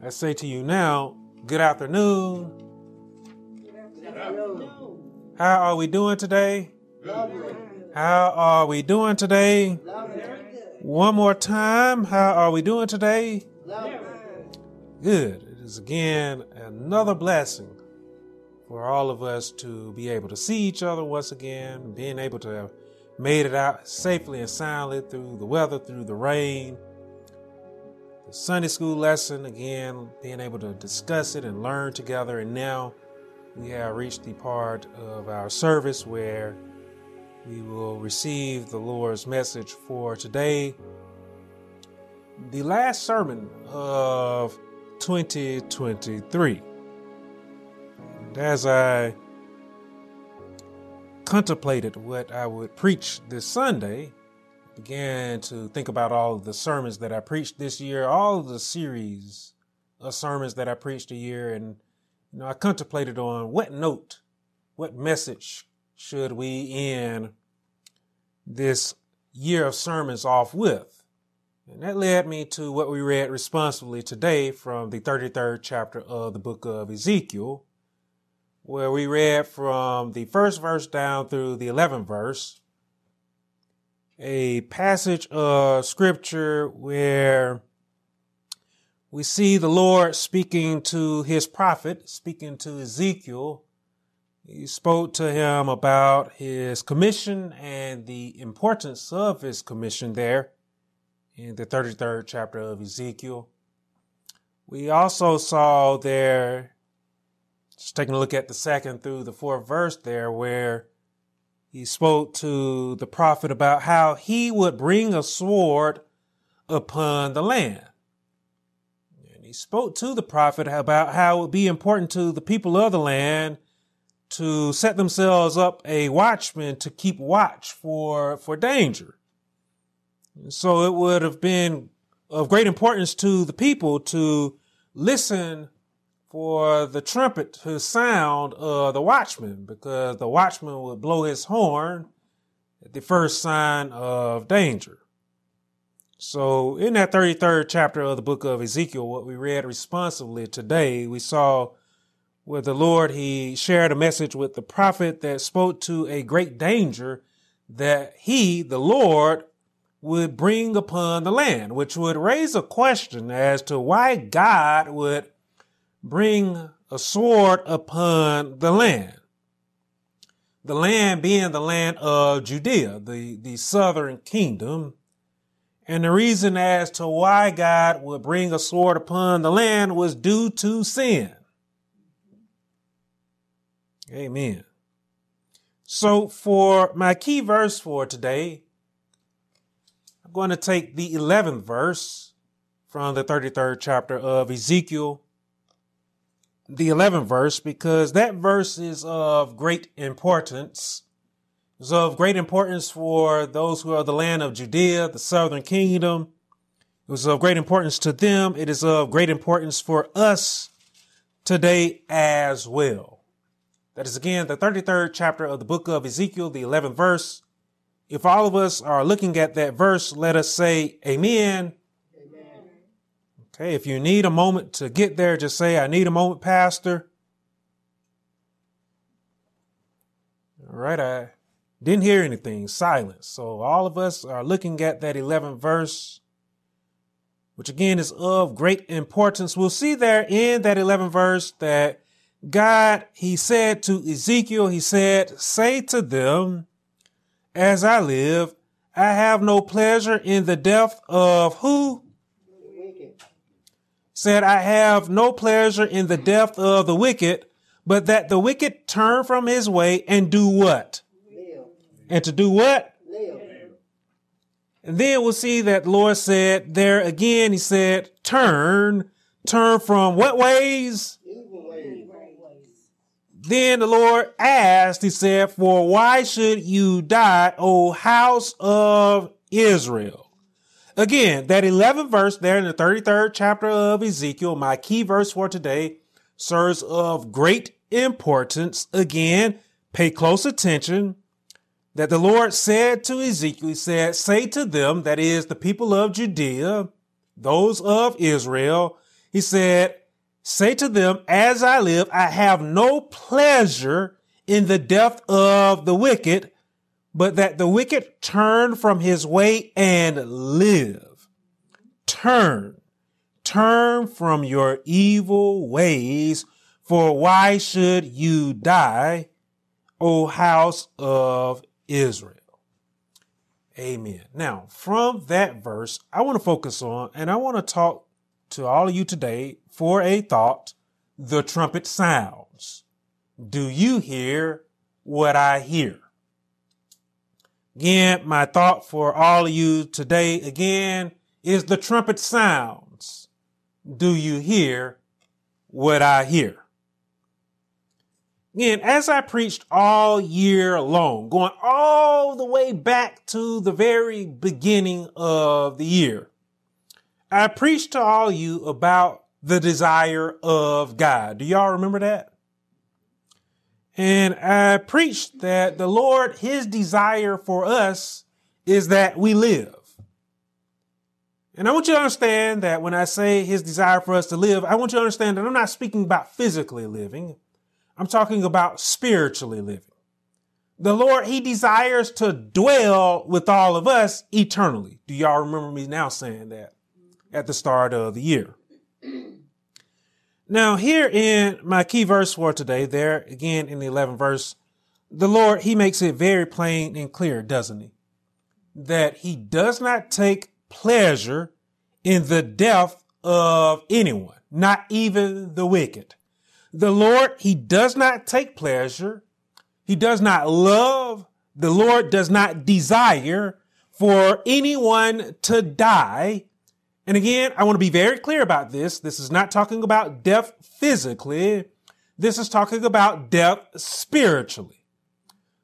I say to you now, good afternoon. How are we doing today? How are we doing today? One more time. How are we doing today? Good. It is again another blessing for all of us to be able to see each other once again, being able to have made it out safely and soundly through the weather, through the rain. The Sunday school lesson, again, being able to discuss it and learn together. And now we have reached the part of our service where we will receive the Lord's message for today. The last sermon of 2023. And as I contemplated what I would preach this Sunday, began to think about all of the sermons that I preached this year, all of the series of sermons that I preached a year, and you know, I contemplated on what note, what message should we end this year of sermons off with. And that led me to what we read responsibly today from the 33rd chapter of the book of Ezekiel, where we read from the first verse down through the 11th verse, a passage of scripture where we see the Lord speaking to his prophet, speaking to Ezekiel. He spoke to him about his commission and the importance of his commission there in the 33rd chapter of Ezekiel. We also saw there, just taking a look at the second through the fourth verse there, where he spoke to the prophet about how he would bring a sword upon the land. And he spoke to the prophet about how it would be important to the people of the land to set themselves up a watchman to keep watch for, for danger. So it would have been of great importance to the people to listen for the trumpet to sound uh, the watchman because the watchman would blow his horn at the first sign of danger. So in that 33rd chapter of the book of Ezekiel, what we read responsibly today, we saw where the Lord, he shared a message with the prophet that spoke to a great danger that he, the Lord, would bring upon the land, which would raise a question as to why God would bring a sword upon the land. The land being the land of Judea, the, the southern kingdom. And the reason as to why God would bring a sword upon the land was due to sin. Amen. So for my key verse for today, I'm going to take the 11th verse from the 33rd chapter of Ezekiel, the 11th verse, because that verse is of great importance. It's of great importance for those who are the land of Judea, the southern kingdom. It was of great importance to them. It is of great importance for us today as well. That is again the 33rd chapter of the book of Ezekiel, the 11th verse. If all of us are looking at that verse, let us say amen. amen. Okay, if you need a moment to get there, just say, I need a moment, Pastor. All right, I didn't hear anything, silence. So all of us are looking at that 11th verse, which again is of great importance. We'll see there in that 11th verse that God, he said to Ezekiel, he said, say to them, as I live, I have no pleasure in the death of who? Said, I have no pleasure in the death of the wicked, but that the wicked turn from his way and do what? Live. And to do what? Live. And then we'll see that Lord said there again, he said, turn, turn from what ways? Then the Lord asked, he said, for why should you die, O house of Israel? Again, that 11th verse there in the 33rd chapter of Ezekiel, my key verse for today, serves of great importance. Again, pay close attention that the Lord said to Ezekiel, he said, say to them, that is the people of Judea, those of Israel, He said, Say to them, As I live, I have no pleasure in the death of the wicked, but that the wicked turn from his way and live. Turn, turn from your evil ways, for why should you die, O house of Israel? Amen. Now, from that verse, I want to focus on and I want to talk to all of you today for a thought the trumpet sounds. Do you hear what I hear? Again, my thought for all of you today again is the trumpet sounds. Do you hear what I hear? Again, as I preached all year long, going all the way back to the very beginning of the year, I preached to all you about the desire of God. Do y'all remember that? And I preached that the Lord, his desire for us is that we live. And I want you to understand that when I say his desire for us to live, I want you to understand that I'm not speaking about physically living. I'm talking about spiritually living. The Lord, he desires to dwell with all of us eternally. Do y'all remember me now saying that at the start of the year? Now, here in my key verse for today, there again in the 11th verse, the Lord, he makes it very plain and clear, doesn't he? That he does not take pleasure in the death of anyone, not even the wicked. The Lord, he does not take pleasure. He does not love. The Lord does not desire for anyone to die and again, I want to be very clear about this. This is not talking about death physically. This is talking about death spiritually.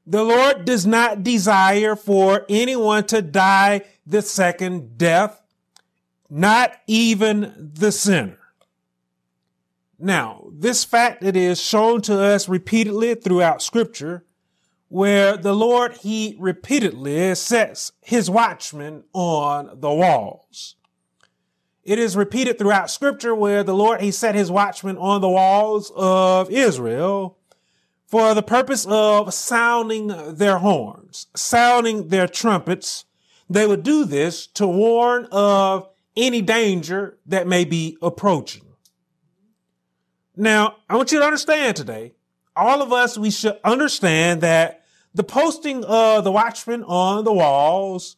The Lord does not desire for anyone to die the second death, not even the sinner. Now, this fact it is shown to us repeatedly throughout scripture where the Lord, he repeatedly sets his watchmen on the walls. It is repeated throughout scripture where the Lord, he set his watchmen on the walls of Israel for the purpose of sounding their horns, sounding their trumpets. They would do this to warn of any danger that may be approaching. Now, I want you to understand today, all of us, we should understand that the posting of the watchmen on the walls,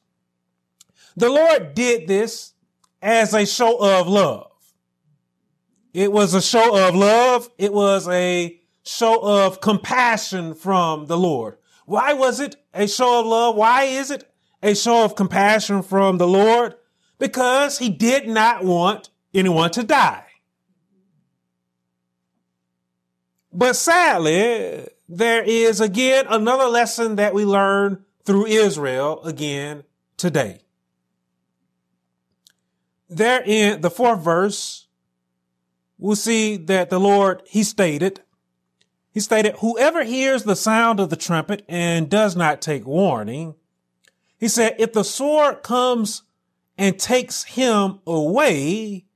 the Lord did this as a show of love. It was a show of love. It was a show of compassion from the Lord. Why was it a show of love? Why is it a show of compassion from the Lord? Because he did not want anyone to die. But sadly, there is again another lesson that we learn through Israel again today there in the fourth verse, we'll see that the Lord, he stated, he stated, whoever hears the sound of the trumpet and does not take warning, he said, if the sword comes and takes him away,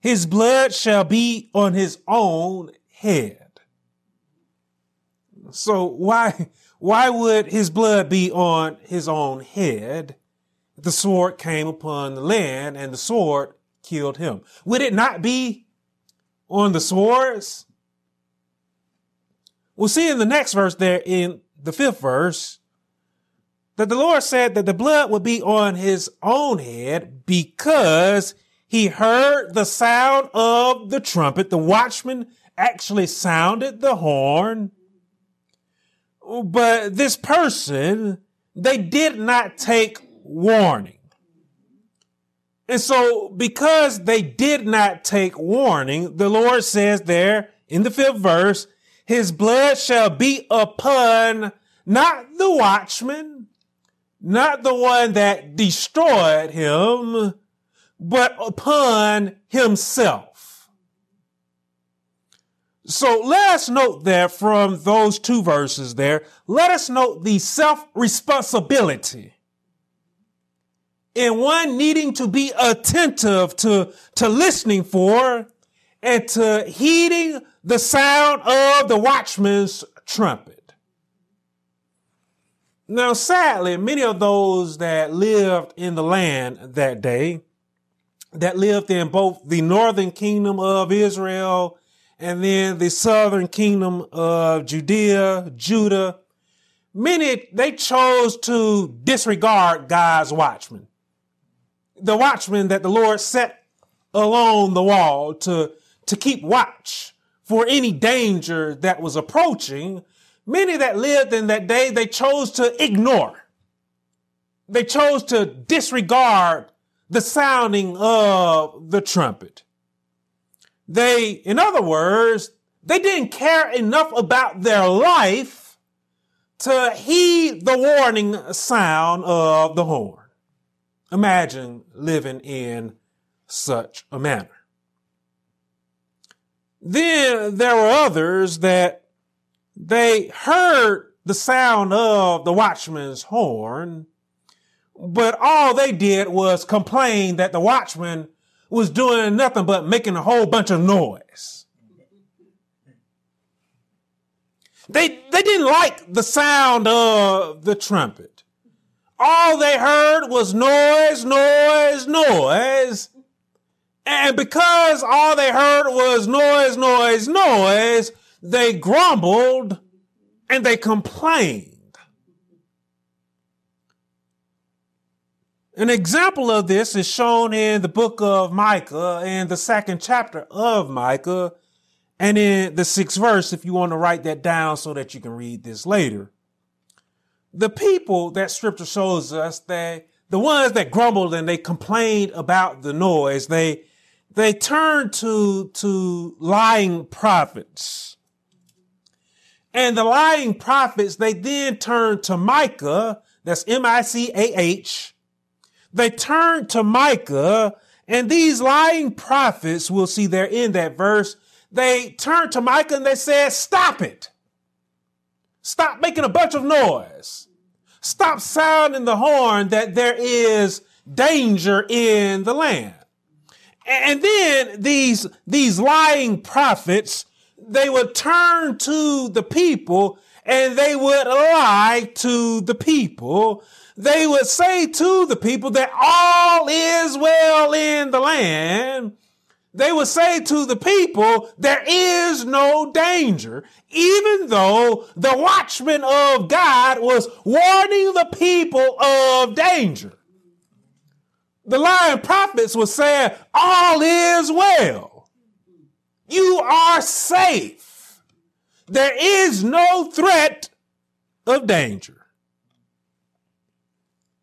his blood shall be on his own head. So why, why would his blood be on his own head? The sword came upon the land and the sword killed him. Would it not be on the swords? We'll see in the next verse there in the fifth verse that the Lord said that the blood would be on his own head because he heard the sound of the trumpet. The watchman actually sounded the horn. But this person, they did not take warning. And so, because they did not take warning, the Lord says there in the fifth verse, his blood shall be upon not the watchman, not the one that destroyed him, but upon himself. So let us note there from those two verses there, let us note the self responsibility and one needing to be attentive to, to listening for and to heeding the sound of the watchman's trumpet. Now, sadly, many of those that lived in the land that day, that lived in both the northern kingdom of Israel and then the southern kingdom of Judea, Judah, many, they chose to disregard God's watchmen. The watchmen that the Lord set along the wall to to keep watch for any danger that was approaching, many that lived in that day, they chose to ignore. They chose to disregard the sounding of the trumpet. They, in other words, they didn't care enough about their life to heed the warning sound of the horn. Imagine living in such a manner. Then there were others that they heard the sound of the watchman's horn, but all they did was complain that the watchman was doing nothing but making a whole bunch of noise. They, they didn't like the sound of the trumpet. All they heard was noise, noise, noise. And because all they heard was noise, noise, noise, they grumbled and they complained. An example of this is shown in the book of Micah in the second chapter of Micah and in the sixth verse, if you want to write that down so that you can read this later. The people that scripture shows us that the ones that grumbled and they complained about the noise, they they turned to, to lying prophets. And the lying prophets, they then turned to Micah, that's M-I-C-A-H. They turned to Micah, and these lying prophets, we'll see there in that verse, they turned to Micah and they said, stop it. Stop making a bunch of noise. Stop sounding the horn that there is danger in the land. And then these, these lying prophets, they would turn to the people and they would lie to the people. They would say to the people that all is well in the land. They would say to the people, there is no danger, even though the watchman of God was warning the people of danger the lying prophets were saying, all is well. You are safe. There is no threat of danger.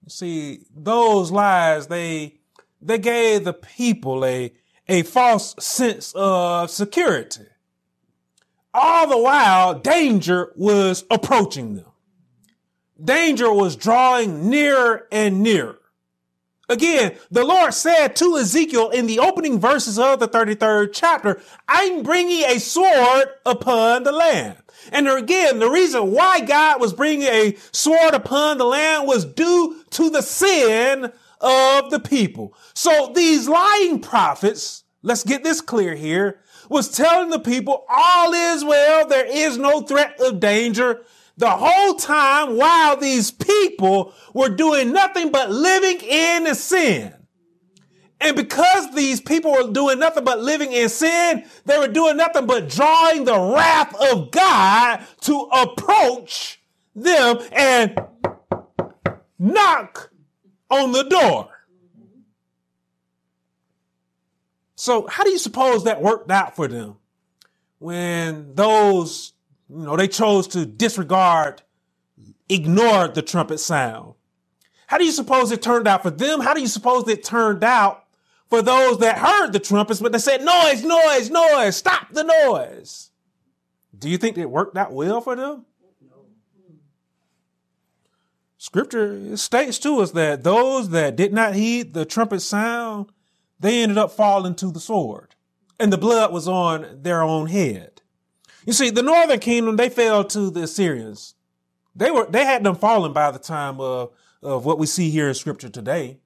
See, those lies, they, they gave the people a, a false sense of security. All the while, danger was approaching them. Danger was drawing nearer and nearer. Again, the Lord said to Ezekiel in the opening verses of the 33rd chapter, I'm bringing a sword upon the land. And again, the reason why God was bringing a sword upon the land was due to the sin of the people. So these lying prophets, let's get this clear here, was telling the people all is well. There is no threat of danger the whole time while these people were doing nothing but living in sin. And because these people were doing nothing but living in sin, they were doing nothing but drawing the wrath of God to approach them and knock on the door. So, how do you suppose that worked out for them when those you know, they chose to disregard, ignore the trumpet sound. How do you suppose it turned out for them? How do you suppose it turned out for those that heard the trumpets, but they said, noise, noise, noise, stop the noise? Do you think it worked out well for them? Scripture states to us that those that did not heed the trumpet sound, they ended up falling to the sword, and the blood was on their own head. You see, the northern kingdom, they fell to the Assyrians. They were, they had them fallen by the time of, of what we see here in scripture today.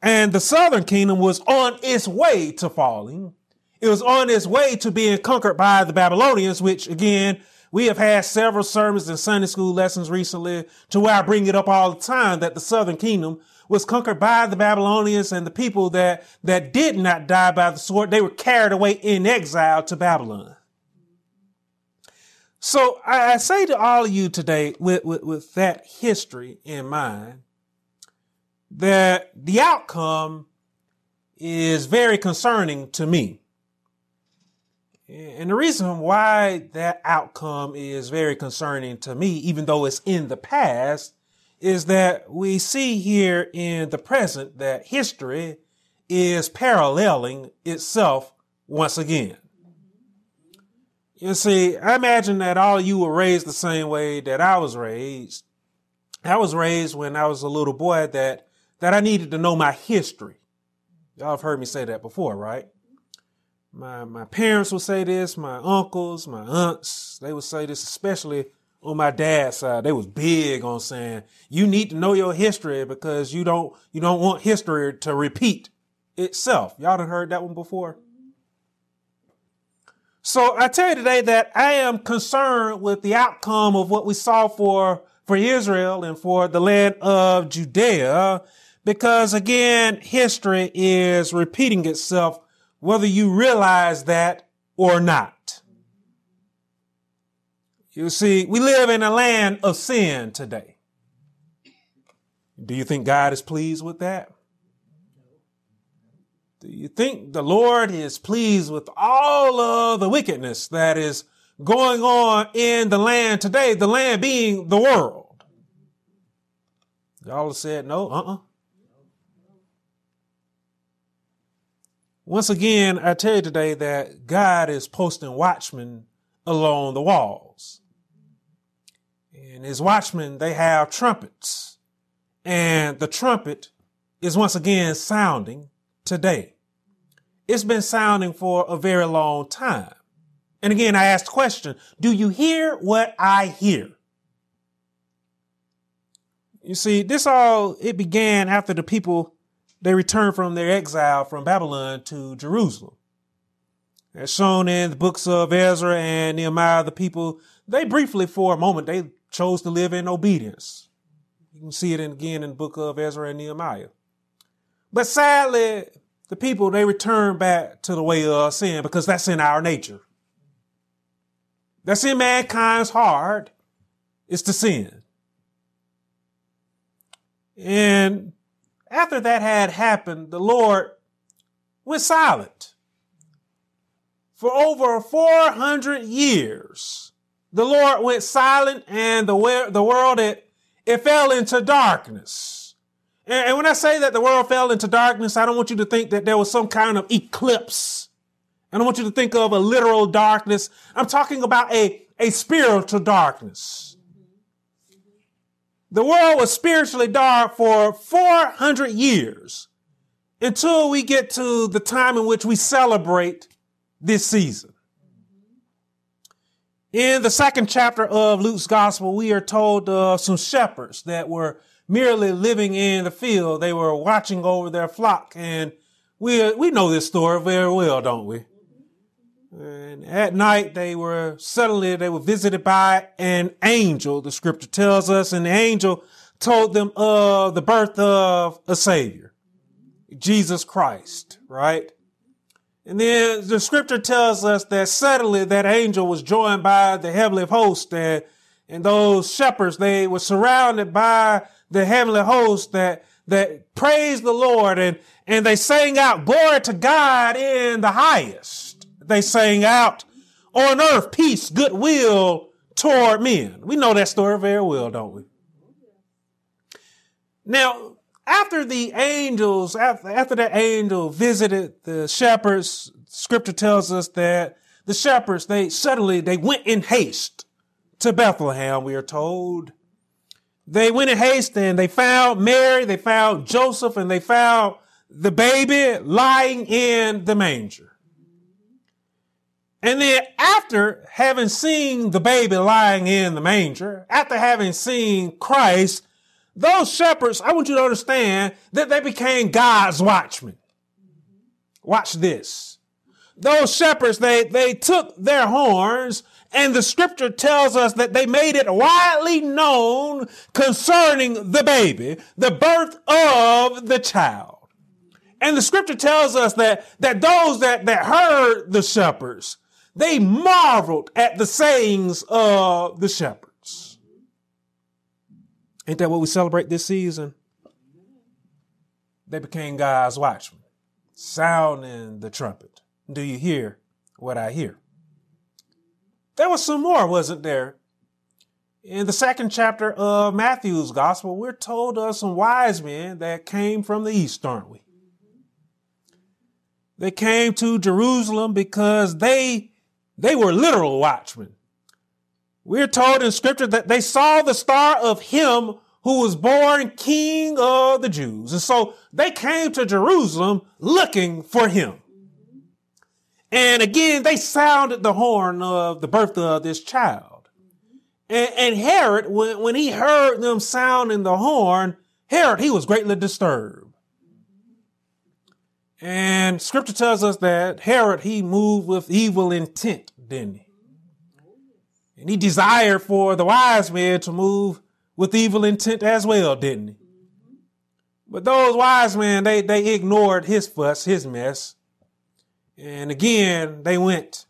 And the southern kingdom was on its way to falling. it was on its way to being conquered by the Babylonians, which again, we have had several sermons and Sunday school lessons recently to where I bring it up all the time that the southern kingdom was conquered by the Babylonians and the people that, that did not die by the sword, they were carried away in exile to Babylon. So I, say to all of you today with, with, with that history in mind, that the outcome is very concerning to me. And the reason why that outcome is very concerning to me, even though it's in the past, is that we see here in the present that history is paralleling itself once again. You see, I imagine that all of you were raised the same way that I was raised. I was raised when I was a little boy that, that I needed to know my history. Y'all have heard me say that before, right? My, my parents would say this, my uncles, my aunts, they would say this, especially on my dad's side. They was big on saying, you need to know your history because you don't, you don't want history to repeat itself. Y'all done heard that one before? So I tell you today that I am concerned with the outcome of what we saw for, for Israel and for the land of Judea because again, history is repeating itself, whether you realize that or not. You see, we live in a land of sin today. Do you think God is pleased with that? Do you think the Lord is pleased with all of the wickedness that is going on in the land today, the land being the world? Y'all said no, uh-uh. Once again, I tell you today that God is posting watchmen along the walls. And his watchmen, they have trumpets. And the trumpet is once again sounding today. It's been sounding for a very long time. And again, I ask the question, do you hear what I hear? You see, this all, it began after the people they returned from their exile from Babylon to Jerusalem. As shown in the books of Ezra and Nehemiah, the people, they briefly for a moment, they chose to live in obedience. You can see it again in the book of Ezra and Nehemiah. But sadly, the people, they return back to the way of sin because that's in our nature. That's in mankind's heart is to sin. And after that had happened, the Lord went silent. For over 400 years, the Lord went silent and the, the world, it, it fell into darkness. And, and when I say that the world fell into darkness, I don't want you to think that there was some kind of eclipse. I don't want you to think of a literal darkness. I'm talking about a, a spiritual darkness. The world was spiritually dark for 400 years until we get to the time in which we celebrate this season. In the second chapter of Luke's gospel, we are told of some shepherds that were merely living in the field. They were watching over their flock and we, we know this story very well, don't we? And at night they were suddenly they were visited by an angel, the scripture tells us, and the angel told them of the birth of a savior, Jesus Christ, right? And then the scripture tells us that suddenly that angel was joined by the heavenly host and, and those shepherds, they were surrounded by the heavenly host that, that praised the Lord and, and they sang out glory to God in the highest they sang out, on earth, peace, goodwill toward men. We know that story very well, don't we? Now, after the angels, after, after the angel visited the shepherds, scripture tells us that the shepherds, they suddenly, they went in haste to Bethlehem, we are told. They went in haste and they found Mary, they found Joseph, and they found the baby lying in the manger. And then after having seen the baby lying in the manger, after having seen Christ, those shepherds, I want you to understand that they became God's watchmen. Watch this. those shepherds, they, they took their horns and the scripture tells us that they made it widely known concerning the baby, the birth of the child. And the scripture tells us that, that those that, that heard the shepherds, they marveled at the sayings of the shepherds. Ain't that what we celebrate this season? They became God's watchmen, sounding the trumpet. Do you hear what I hear? There was some more, wasn't there? In the second chapter of Matthew's gospel, we're told of some wise men that came from the east, aren't we? They came to Jerusalem because they, they were literal watchmen. We're told in scripture that they saw the star of him who was born king of the Jews. And so they came to Jerusalem looking for him. And again, they sounded the horn of the birth of this child. And, and Herod, when, when he heard them sounding the horn, Herod, he was greatly disturbed. And scripture tells us that Herod, he moved with evil intent, didn't he? And he desired for the wise men to move with evil intent as well, didn't he? But those wise men, they, they ignored his fuss, his mess. And again, they went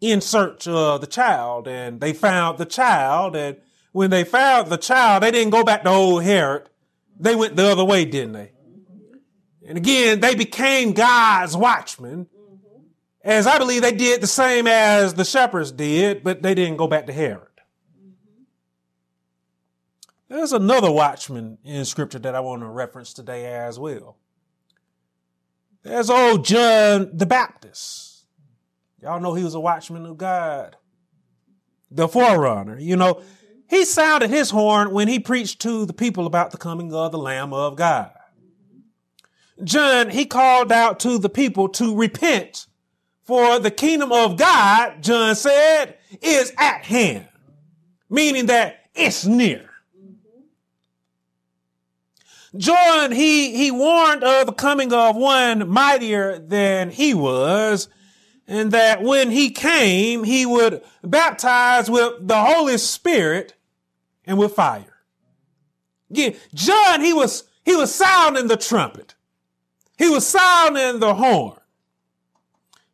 in search of the child and they found the child. And when they found the child, they didn't go back to old Herod. They went the other way, didn't they? And again, they became God's watchmen, mm-hmm. as I believe they did the same as the shepherds did, but they didn't go back to Herod. Mm-hmm. There's another watchman in scripture that I want to reference today as well. There's old John the Baptist. Y'all know he was a watchman of God, the forerunner. You know, mm-hmm. he sounded his horn when he preached to the people about the coming of the Lamb of God. John, he called out to the people to repent for the kingdom of God, John said, is at hand, meaning that it's near. John, he, he warned of the coming of one mightier than he was, and that when he came, he would baptize with the Holy Spirit and with fire. Again, John, he was, he was sounding the trumpet. He was sounding the horn.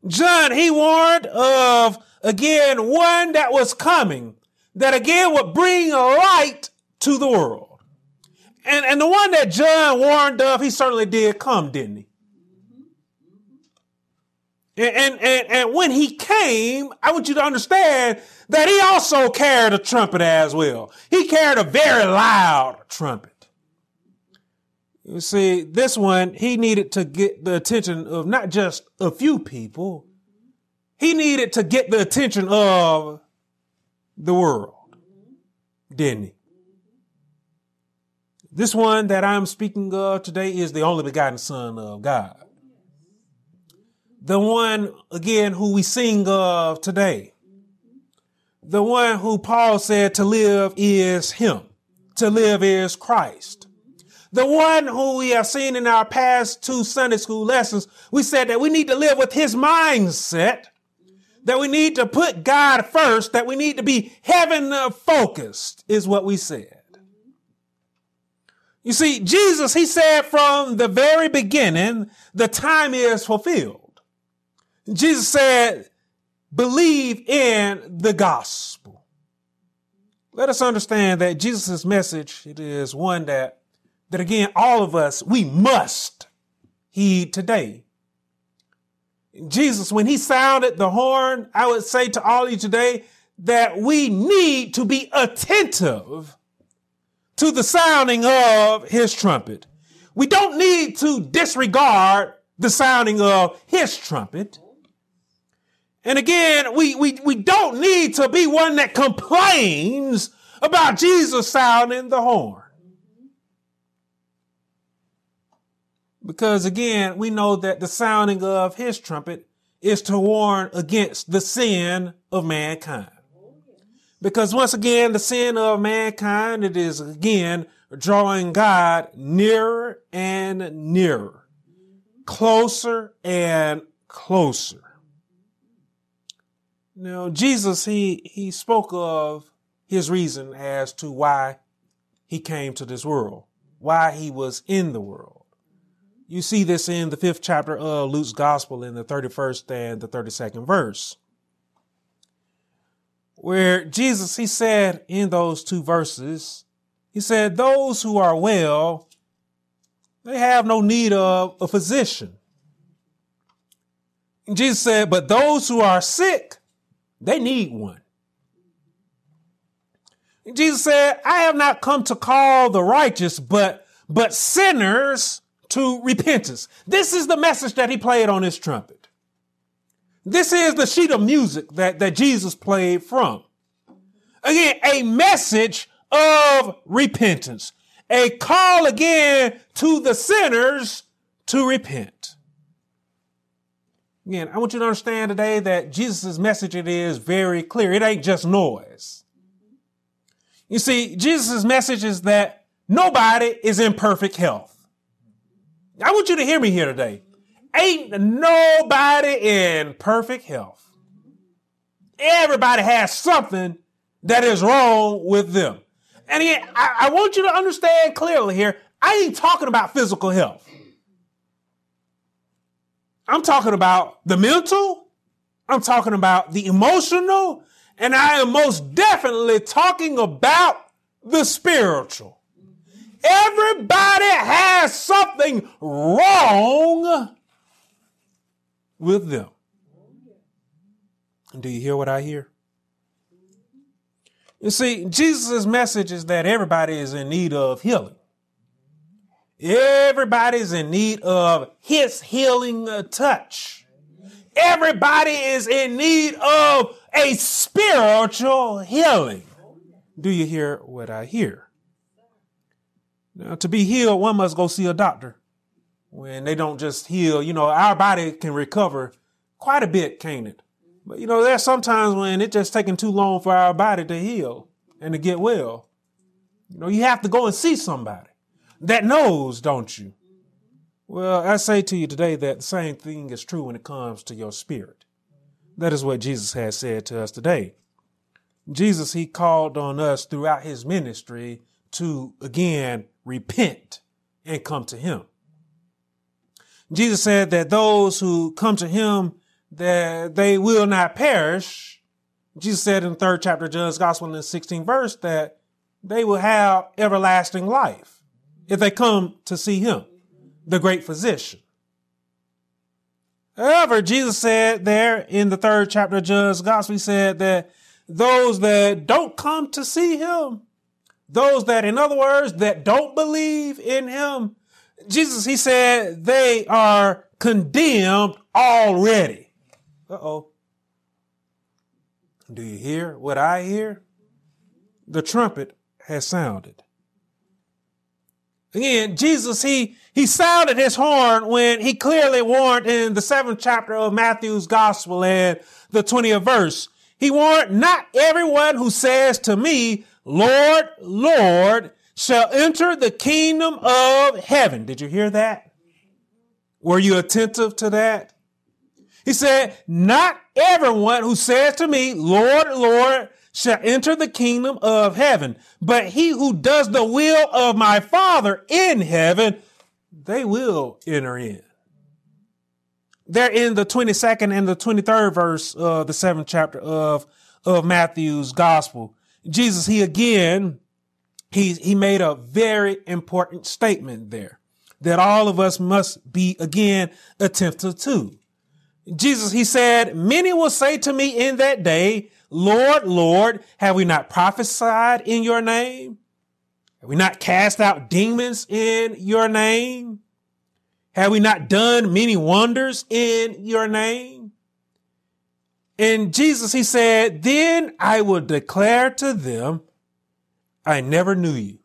John, he warned of again one that was coming that again would bring light to the world. And, and the one that John warned of, he certainly did come, didn't he? And, and, and, and when he came, I want you to understand that he also carried a trumpet as well. He carried a very loud trumpet. You see, this one, he needed to get the attention of not just a few people. He needed to get the attention of the world, didn't he? This one that I'm speaking of today is the only begotten Son of God. The one, again, who we sing of today. The one who Paul said to live is Him. To live is Christ. The one who we have seen in our past two Sunday school lessons, we said that we need to live with His mindset, that we need to put God first, that we need to be heaven focused, is what we said. You see, Jesus, he said from the very beginning, the time is fulfilled. Jesus said, believe in the gospel. Let us understand that Jesus' message, it is one that, that again, all of us, we must heed today. Jesus, when he sounded the horn, I would say to all of you today that we need to be attentive to the sounding of his trumpet. We don't need to disregard the sounding of his trumpet. And again, we, we, we don't need to be one that complains about Jesus sounding the horn. Because again, we know that the sounding of his trumpet is to warn against the sin of mankind. Because once again, the sin of mankind, it is again drawing God nearer and nearer, closer and closer. Now, Jesus, he, he spoke of his reason as to why he came to this world, why he was in the world. You see this in the fifth chapter of Luke's gospel in the 31st and the 32nd verse, where Jesus, he said in those two verses, he said, those who are well, they have no need of a physician. And Jesus said, but those who are sick, they need one. And Jesus said, I have not come to call the righteous, but, but sinners to repentance. This is the message that he played on his trumpet. This is the sheet of music that, that Jesus played from. Again, a message of repentance, a call again to the sinners to repent. Again, I want you to understand today that Jesus' message it is very clear. It ain't just noise. You see, Jesus' message is that nobody is in perfect health. I want you to hear me here today. Ain't nobody in perfect health. Everybody has something that is wrong with them. And I, I want you to understand clearly here, I ain't talking about physical health. I'm talking about the mental. I'm talking about the emotional. And I am most definitely talking about the spiritual. Everybody has something wrong with them. Do you hear what I hear? You see, Jesus' message is that everybody is in need of healing. Everybody's in need of his healing touch. Everybody is in need of a spiritual healing. Do you hear what I hear? Now, to be healed, one must go see a doctor. When they don't just heal, you know, our body can recover quite a bit, can't it? But you know, there's sometimes when it's just taking too long for our body to heal and to get well. You know, you have to go and see somebody that knows, don't you? Well, I say to you today that the same thing is true when it comes to your spirit. That is what Jesus has said to us today. Jesus, he called on us throughout his ministry to again repent and come to him. Jesus said that those who come to him, that they will not perish. Jesus said in the third chapter of John's gospel in the 16th verse that they will have everlasting life if they come to see him, the great physician. However, Jesus said there in the third chapter of John's gospel, he said that those that don't come to see him, those that, in other words, that don't believe in him, Jesus, he said they are condemned already. Uh oh. Do you hear what I hear? The trumpet has sounded. Again, Jesus, he, he sounded his horn when he clearly warned in the seventh chapter of Matthew's gospel and the 20th verse. He warned, not everyone who says to me, Lord, Lord, shall enter the kingdom of heaven. Did you hear that? Were you attentive to that? He said, not everyone who says to me, Lord, Lord, shall enter the kingdom of heaven. But he who does the will of my Father in heaven, they will enter in. There in the 22nd and the 23rd verse of the seventh chapter of, of Matthew's gospel. Jesus, he again, he, he made a very important statement there that all of us must be again attentive to. Jesus, he said, many will say to me in that day, Lord, Lord, have we not prophesied in your name? Have we not cast out demons in your name? Have we not done many wonders in your name? And Jesus, he said, then I will declare to them, I never knew you.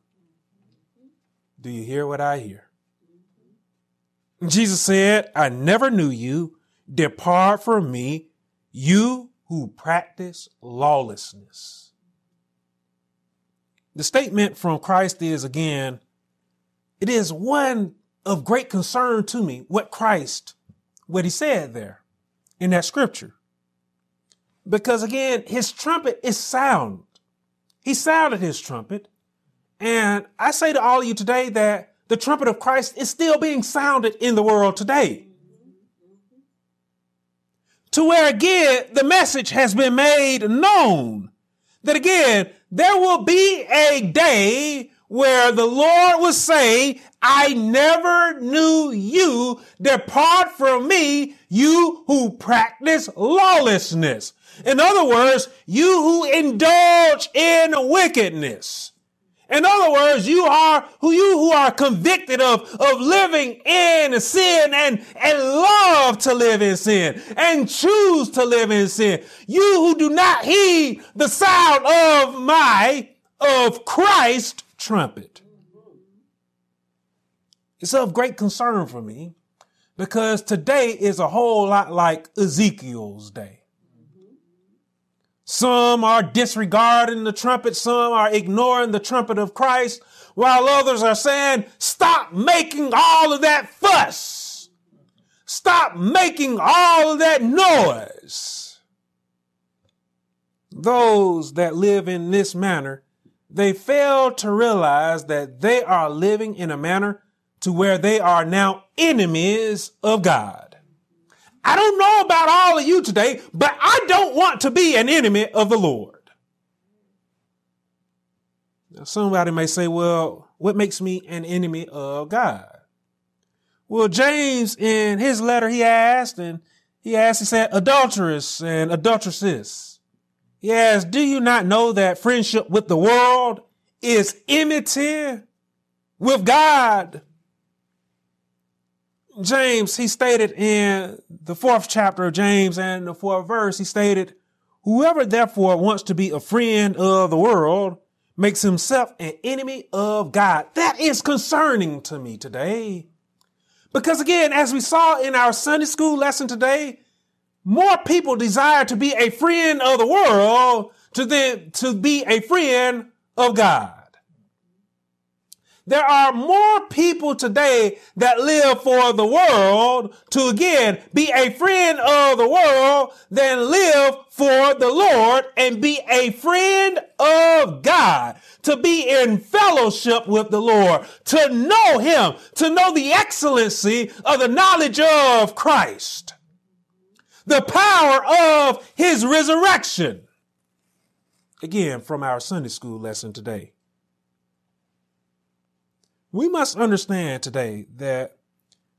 Do you hear what I hear? Jesus said, I never knew you. Depart from me, you who practice lawlessness. The statement from Christ is again, it is one of great concern to me what Christ, what he said there in that scripture. Because again, his trumpet is sound. He sounded his trumpet. And I say to all of you today that the trumpet of Christ is still being sounded in the world today. To where again, the message has been made known that again, there will be a day where the Lord will say, I never knew you. Depart from me, you who practice lawlessness. In other words, you who indulge in wickedness. In other words, you are who you who are convicted of, of living in sin and, and love to live in sin and choose to live in sin. You who do not heed the sound of my, of Christ trumpet. It's of great concern for me because today is a whole lot like Ezekiel's day. Some are disregarding the trumpet. Some are ignoring the trumpet of Christ, while others are saying, stop making all of that fuss. Stop making all of that noise. Those that live in this manner, they fail to realize that they are living in a manner to where they are now enemies of God. I don't know about all of you today, but I don't want to be an enemy of the Lord. Now, somebody may say, well, what makes me an enemy of God? Well, James, in his letter, he asked, and he asked, he said, adulteress and adulteresses. Asked, do you not know that friendship with the world is enmity with God? James, he stated in the fourth chapter of James and the fourth verse, he stated, Whoever therefore wants to be a friend of the world makes himself an enemy of God. That is concerning to me today. Because again, as we saw in our Sunday school lesson today, more people desire to be a friend of the world to, the, to be a friend of God. There are more people today that live for the world to again be a friend of the world than live for the Lord and be a friend of God, to be in fellowship with the Lord, to know Him, to know the excellency of the knowledge of Christ, the power of His resurrection. Again, from our Sunday school lesson today we must understand today that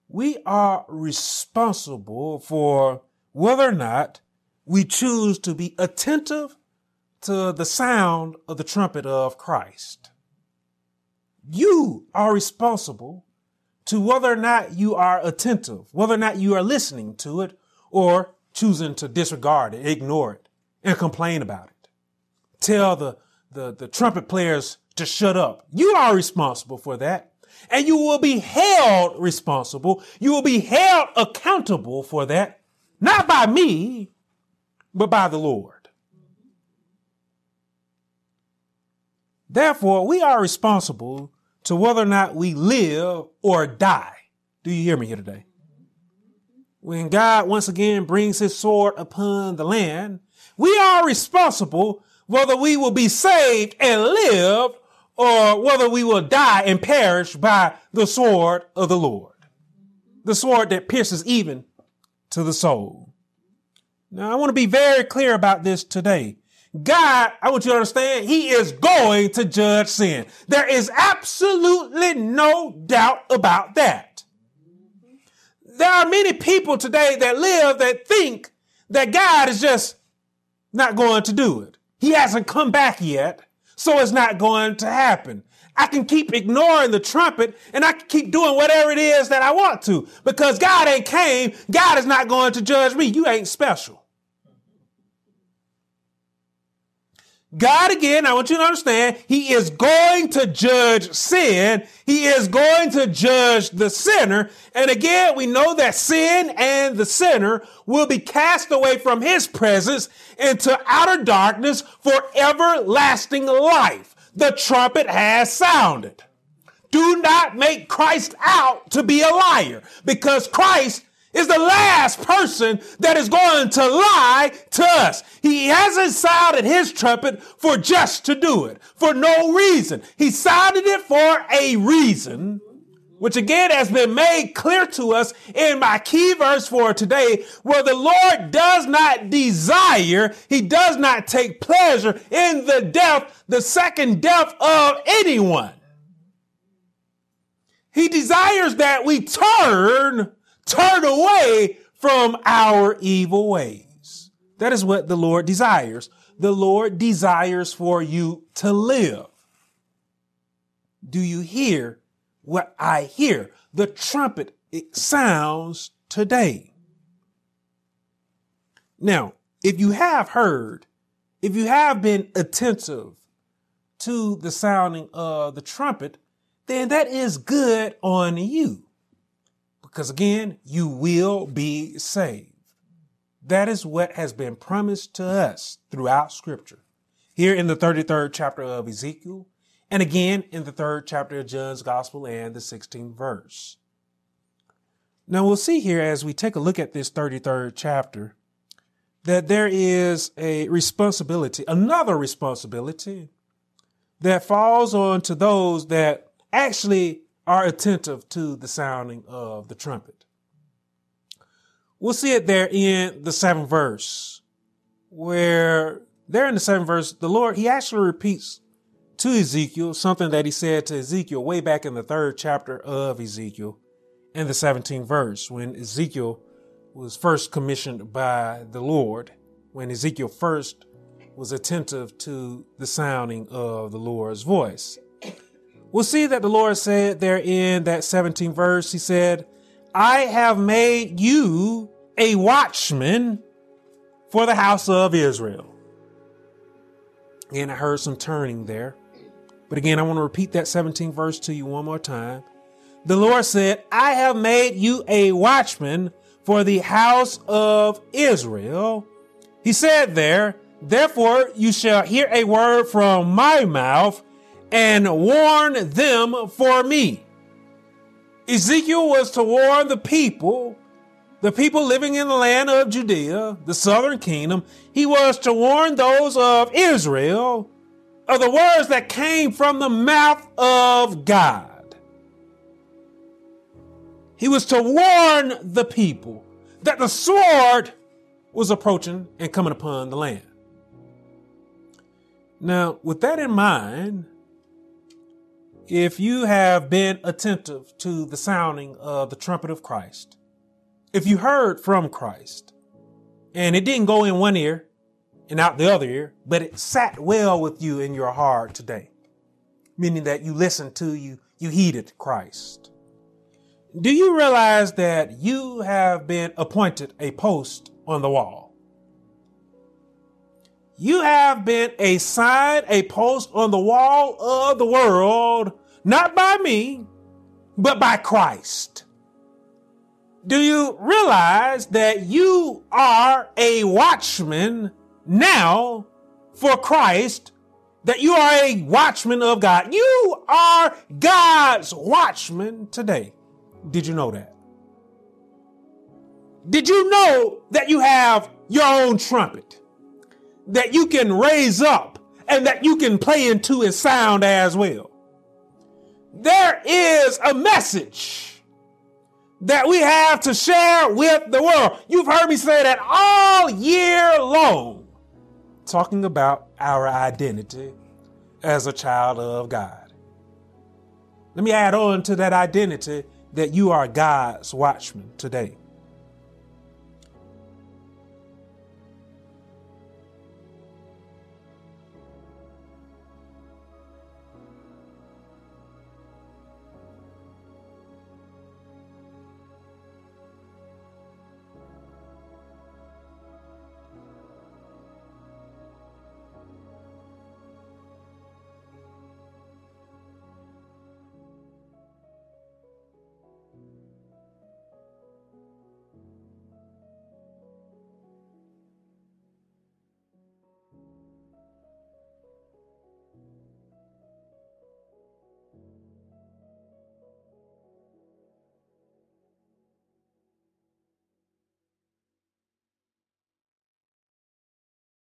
we are responsible for whether or not we choose to be attentive to the sound of the trumpet of Christ. You are responsible to whether or not you are attentive, whether or not you are listening to it or choosing to disregard it, ignore it, and complain about it. Tell the, the, the trumpet players to shut up. You are responsible for that. And you will be held responsible. You will be held accountable for that, not by me, but by the Lord. Therefore, we are responsible to whether or not we live or die. Do you hear me here today? When God once again brings his sword upon the land, we are responsible whether we will be saved and live or whether we will die and perish by the sword of the Lord. The sword that pierces even to the soul. Now, I want to be very clear about this today. God, I want you to understand, He is going to judge sin. There is absolutely no doubt about that. There are many people today that live that think that God is just not going to do it. He hasn't come back yet so it's not going to happen. I can keep ignoring the trumpet and I can keep doing whatever it is that I want to because God ain't came. God is not going to judge me. You ain't special. God, again, I want you to understand, He is going to judge sin. He is going to judge the sinner. And again, we know that sin and the sinner will be cast away from His presence into outer darkness for everlasting life. The trumpet has sounded. Do not make Christ out to be a liar because Christ is the last person that is going to lie to us. He hasn't sounded his trumpet for just to do it, for no reason. He sounded it for a reason, which again has been made clear to us in my key verse for today, where the Lord does not desire, he does not take pleasure in the death, the second death of anyone. He desires that we turn turn away from our evil ways. That is what the Lord desires. The Lord desires for you to live. Do you hear what I hear? The trumpet, it sounds today. Now, if you have heard, if you have been attentive to the sounding of the trumpet, then that is good on you. Because again, you will be saved. That is what has been promised to us throughout scripture. Here in the 33rd chapter of Ezekiel, and again in the third chapter of John's gospel and the 16th verse. Now we'll see here as we take a look at this 33rd chapter that there is a responsibility, another responsibility that falls on to those that actually are attentive to the sounding of the trumpet. We'll see it there in the seventh verse, where there in the seventh verse, the Lord, he actually repeats to Ezekiel something that he said to Ezekiel way back in the third chapter of Ezekiel in the 17th verse, when Ezekiel was first commissioned by the Lord, when Ezekiel first was attentive to the sounding of the Lord's voice we'll see that the Lord said there in that 17th verse, He said, I have made you a watchman for the house of Israel. And I heard some turning there. But again, I want to repeat that 17th verse to you one more time. The Lord said, I have made you a watchman for the house of Israel. He said there, therefore you shall hear a word from my mouth and warn them for me. Ezekiel was to warn the people, the people living in the land of Judea, the southern kingdom. He was to warn those of Israel of the words that came from the mouth of God. He was to warn the people that the sword was approaching and coming upon the land. Now, with that in mind, if you have been attentive to the sounding of the trumpet of Christ, if you heard from Christ, and it didn't go in one ear and out the other ear, but it sat well with you in your heart today, meaning that you listened to you, you heeded Christ. Do you realize that you have been appointed a post on the wall? You have been a sign, a post on the wall of the world, not by me, but by Christ. Do you realize that you are a watchman now for Christ? That you are a watchman of God. You are God's watchman today. Did you know that? Did you know that you have your own trumpet? That you can raise up and that you can play into and sound as well. There is a message that we have to share with the world. You've heard me say that all year long, talking about our identity as a child of God. Let me add on to that identity that you are God's watchman today.